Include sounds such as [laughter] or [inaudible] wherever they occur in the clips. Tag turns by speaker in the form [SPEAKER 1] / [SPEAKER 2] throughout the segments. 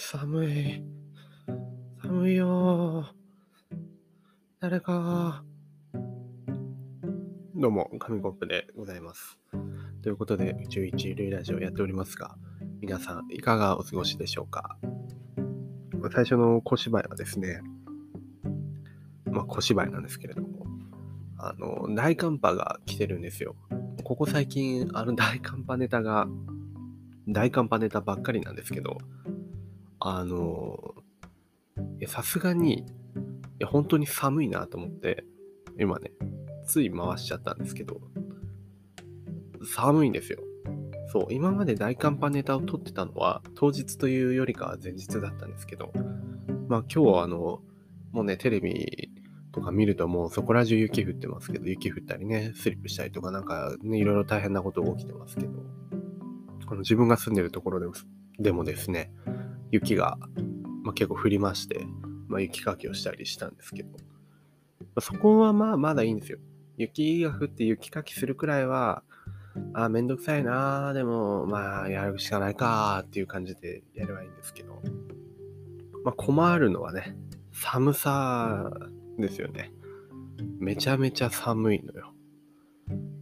[SPEAKER 1] 寒い。寒いよ誰か。どうも、紙コップでございます。ということで、宇宙一類ラジオやっておりますが、皆さんいかがお過ごしでしょうか？最初の小芝居はですね、まあ小芝居なんですけれども、あの、大寒波が来てるんですよ。ここ最近、あの大寒波ネタが、大寒波ネタばっかりなんですけど、あの、さすがに、いや、本当に寒いなと思って、今ね、つい回しちゃったんですけど、寒いんですよ。そう、今まで大寒波ネタを撮ってたのは、当日というよりかは前日だったんですけど、まあ今日はあの、もうね、テレビとか見るともうそこら中雪降ってますけど、雪降ったりね、スリップしたりとかなんかね、いろいろ大変なことが起きてますけど、この自分が住んでるところでもでもですね、雪が、まあ、結構降りまして、まあ、雪かきをしたりしたんですけど、まあ、そこはまあまだいいんですよ。雪が降って雪かきするくらいは、ああ、めんどくさいなでも、まあ、やるしかないかっていう感じでやればいいんですけど、まあ、困るのはね、寒さですよね。めちゃめちゃ寒いのよ。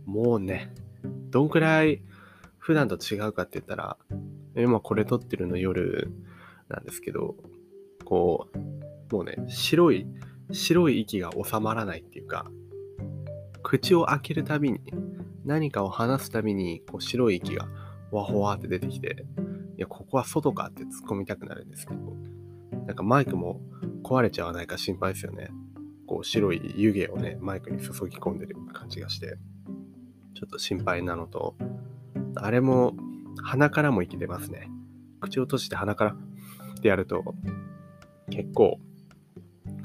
[SPEAKER 1] もうね、どんくらい普段と違うかって言ったら、今これ撮ってるの夜なんですけど、こう、もうね、白い、白い息が収まらないっていうか、口を開けるたびに、何かを話すたびに、こう白い息がわほわって出てきて、いや、ここは外かって突っ込みたくなるんですけど、なんかマイクも壊れちゃわないか心配ですよね。こう白い湯気をね、マイクに注ぎ込んでる感じがして、ちょっと心配なのと、あれも鼻からも息出ますね。口を閉じて鼻からってやると、結構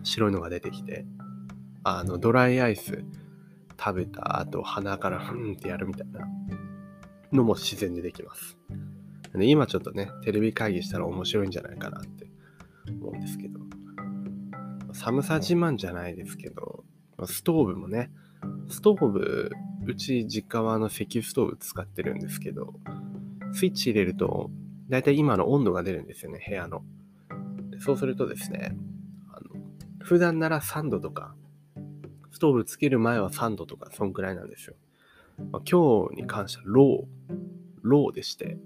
[SPEAKER 1] 白いのが出てきて、あの、ドライアイス食べた後、鼻からふんってやるみたいなのも自然にできます。で今ちょっとね、テレビ会議したら面白いんじゃないかなって思うんですけど、寒さ自慢じゃないですけど、ストーブもね、ストーブ、うち実家はあの石油ストーブ使ってるんですけど、スイッチ入れると、だいたい今の温度が出るんですよね、部屋の。そうするとですね、あの普段なら3度とか、ストーブつける前は3度とか、そんくらいなんですよ。まあ、今日に関してはロー、ローでして、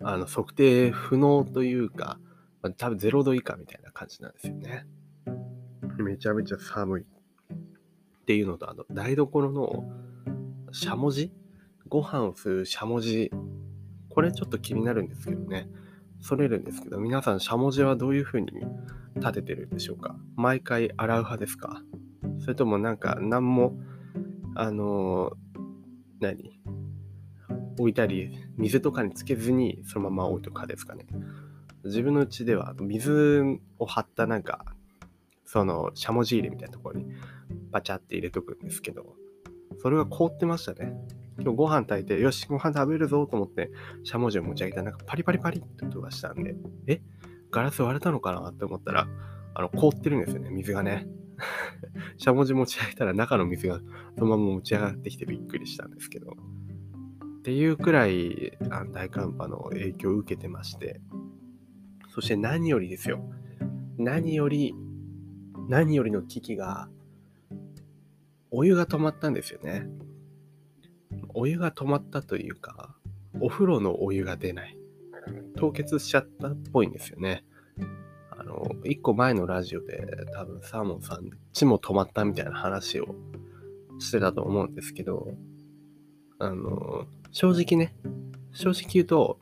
[SPEAKER 1] あの測定不能というか、まあ、多分0度以下みたいな感じなんですよね。めちゃめちゃ寒い。っていうのと、あの、台所のしゃもじ？ご飯をするしゃもじこれちょっと気になるんですけどね。それるんですけど、皆さん、しゃもじはどういう風に立ててるんでしょうか？毎回洗う派ですか？それともなんか、何も、あのー、何？置いたり、水とかにつけずにそのまま置いとく派ですかね？自分の家では水を張ったなんか、その、しゃもじ入れみたいなところにバチャって入れとくんですけど、それが凍ってましたね。今日ご飯炊いて、よし、ご飯食べるぞと思って、しゃもじを持ち上げたら、なんかパリパリパリって音がしたんで、えガラス割れたのかなって思ったら、あの、凍ってるんですよね、水がね。[laughs] しゃもじ持ち上げたら中の水がそのまま持ち上がってきてびっくりしたんですけど。っていうくらいあの大寒波の影響を受けてまして、そして何よりですよ。何より、何よりの危機が、お湯が止まったんですよね。お湯が止まったというか、お風呂のお湯が出ない。凍結しちゃったっぽいんですよね。あの、一個前のラジオで多分サーモンさん、血も止まったみたいな話をしてたと思うんですけど、あの、正直ね、正直言うと、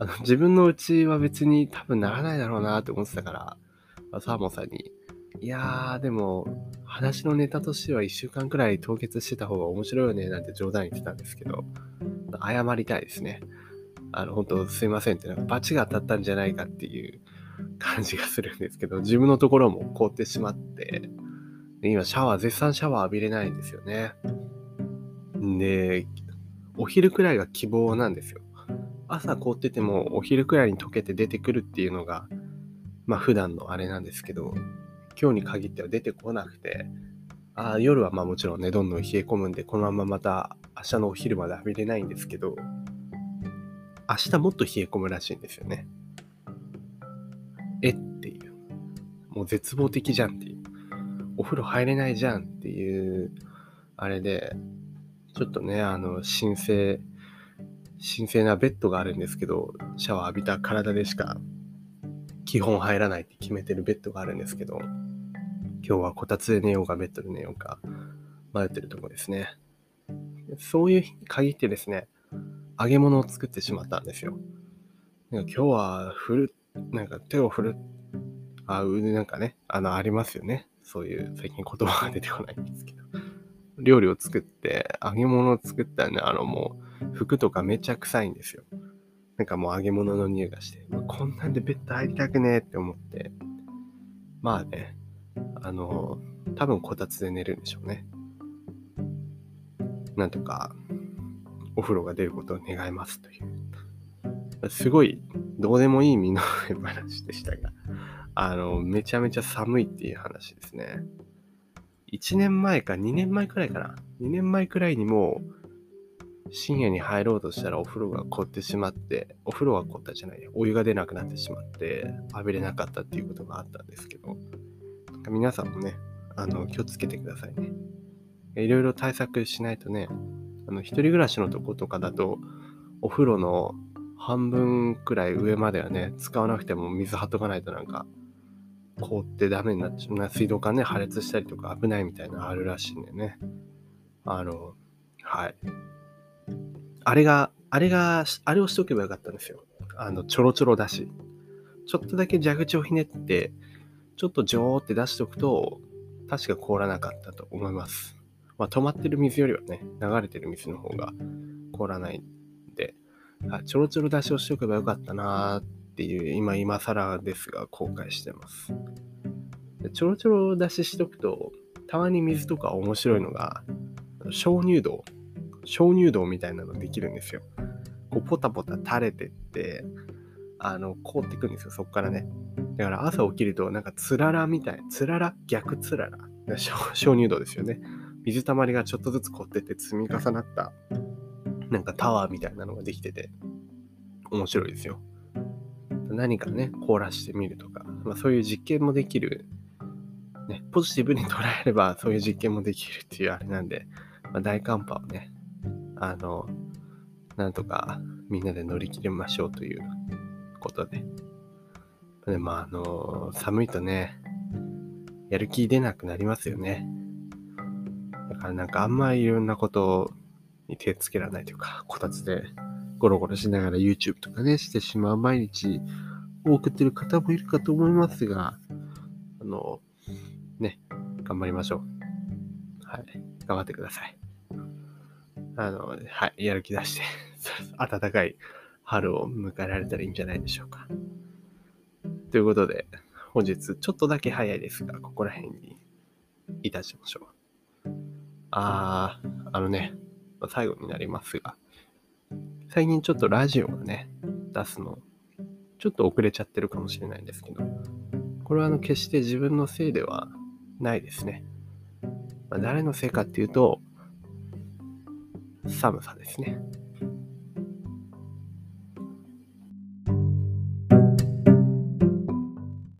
[SPEAKER 1] あの自分のうちは別に多分ならないだろうなって思ってたから、サーモンさんに、いやー、でも、話のネタとしては1週間くらい凍結してた方が面白いよね、なんて冗談言ってたんですけど、謝りたいですね。あの、本当すいませんって、なんかバチが当たったんじゃないかっていう感じがするんですけど、自分のところも凍ってしまって、で今シャワー、絶賛シャワー浴びれないんですよね。で、お昼くらいが希望なんですよ。朝凍っててもお昼くらいに溶けて出てくるっていうのが、まあ普段のあれなんですけど、今日に限っては出てこなくて、あ夜はまあもちろんね、どんどん冷え込むんで、このまままた明日のお昼まで浴びれないんですけど、明日もっと冷え込むらしいんですよね。えっていう。もう絶望的じゃんっていう。お風呂入れないじゃんっていう、あれで、ちょっとね、あの、神聖、神聖なベッドがあるんですけど、シャワー浴びた体でしか基本入らないって決めてるベッドがあるんですけど、今日はこたつで寝ようかベッドで寝ようか迷ってるとこですね。そういう日に限ってですね、揚げ物を作ってしまったんですよ。なんか今日は振る、なんか手を振る、あ、うなんかね、あの、ありますよね。そういう最近言葉が出てこないんですけど。料理を作って、揚げ物を作ったらね、あのもう、服とかめちゃ臭いんですよ。なんかもう揚げ物の匂いがして、こんなんでベッド入りたくねえって思って、まあね、あの、多分こたつで寝るんでしょうね。なんとか、お風呂が出ることを願いますという。すごい、どうでもいい身の上話でしたが、あの、めちゃめちゃ寒いっていう話ですね。1年前か2年前くらいかな。2年前くらいにも深夜に入ろうとしたらお風呂が凍ってしまって、お風呂が凍ったじゃない、お湯が出なくなってしまって、浴びれなかったっていうことがあったんですけど、皆さんもね、あの、気をつけてくださいね。いろいろ対策しないとね、あの、一人暮らしのとことかだと、お風呂の半分くらい上まではね、使わなくても水張っとかないとなんか、凍ってダメになっちゃう。水道管ね、破裂したりとか危ないみたいなのあるらしいんでね。あの、はい。あれが、あれが、あれをしとけばよかったんですよ。あの、ちょろちょろだし。ちょっとだけ蛇口をひねって、ちょっとジョーって出しておくと、確か凍らなかったと思います。まあ、止まってる水よりはね、流れてる水の方が凍らないんで、あちょろちょろ出しをしておけばよかったなーっていう、今今更ですが、後悔してます。ちょろちょろ出ししとくと、たまに水とか面白いのが、鍾乳洞鍾乳洞みたいなのできるんですよ。こうポタポタ垂れてって、あの、凍ってくんですよ、そっからね。だから朝起きると、なんかつららみたい、つらら？逆つらら。鍾乳洞ですよね。水たまりがちょっとずつ凍ってて積み重なった、なんかタワーみたいなのができてて、面白いですよ。何かね、凍らしてみるとか、まあ、そういう実験もできる、ね、ポジティブに捉えればそういう実験もできるっていうあれなんで、まあ、大寒波をね、あの、なんとかみんなで乗り切りましょうということで。でまあ、あの、寒いとね、やる気出なくなりますよね。だからなんかあんまりいろんなことに手つけられないというか、こたつでゴロゴロしながら YouTube とかね、してしまう毎日を送ってる方もいるかと思いますが、あの、ね、頑張りましょう。はい。頑張ってください。あの、はい、やる気出して [laughs] 暖かい春を迎えられたらいいんじゃないでしょうか。ということで、本日ちょっとだけ早いですが、ここら辺にいたしましょう。あー、あのね、最後になりますが、最近ちょっとラジオがね、出すの、ちょっと遅れちゃってるかもしれないんですけど、これはあの決して自分のせいではないですね。まあ、誰のせいかっていうと、寒さですね。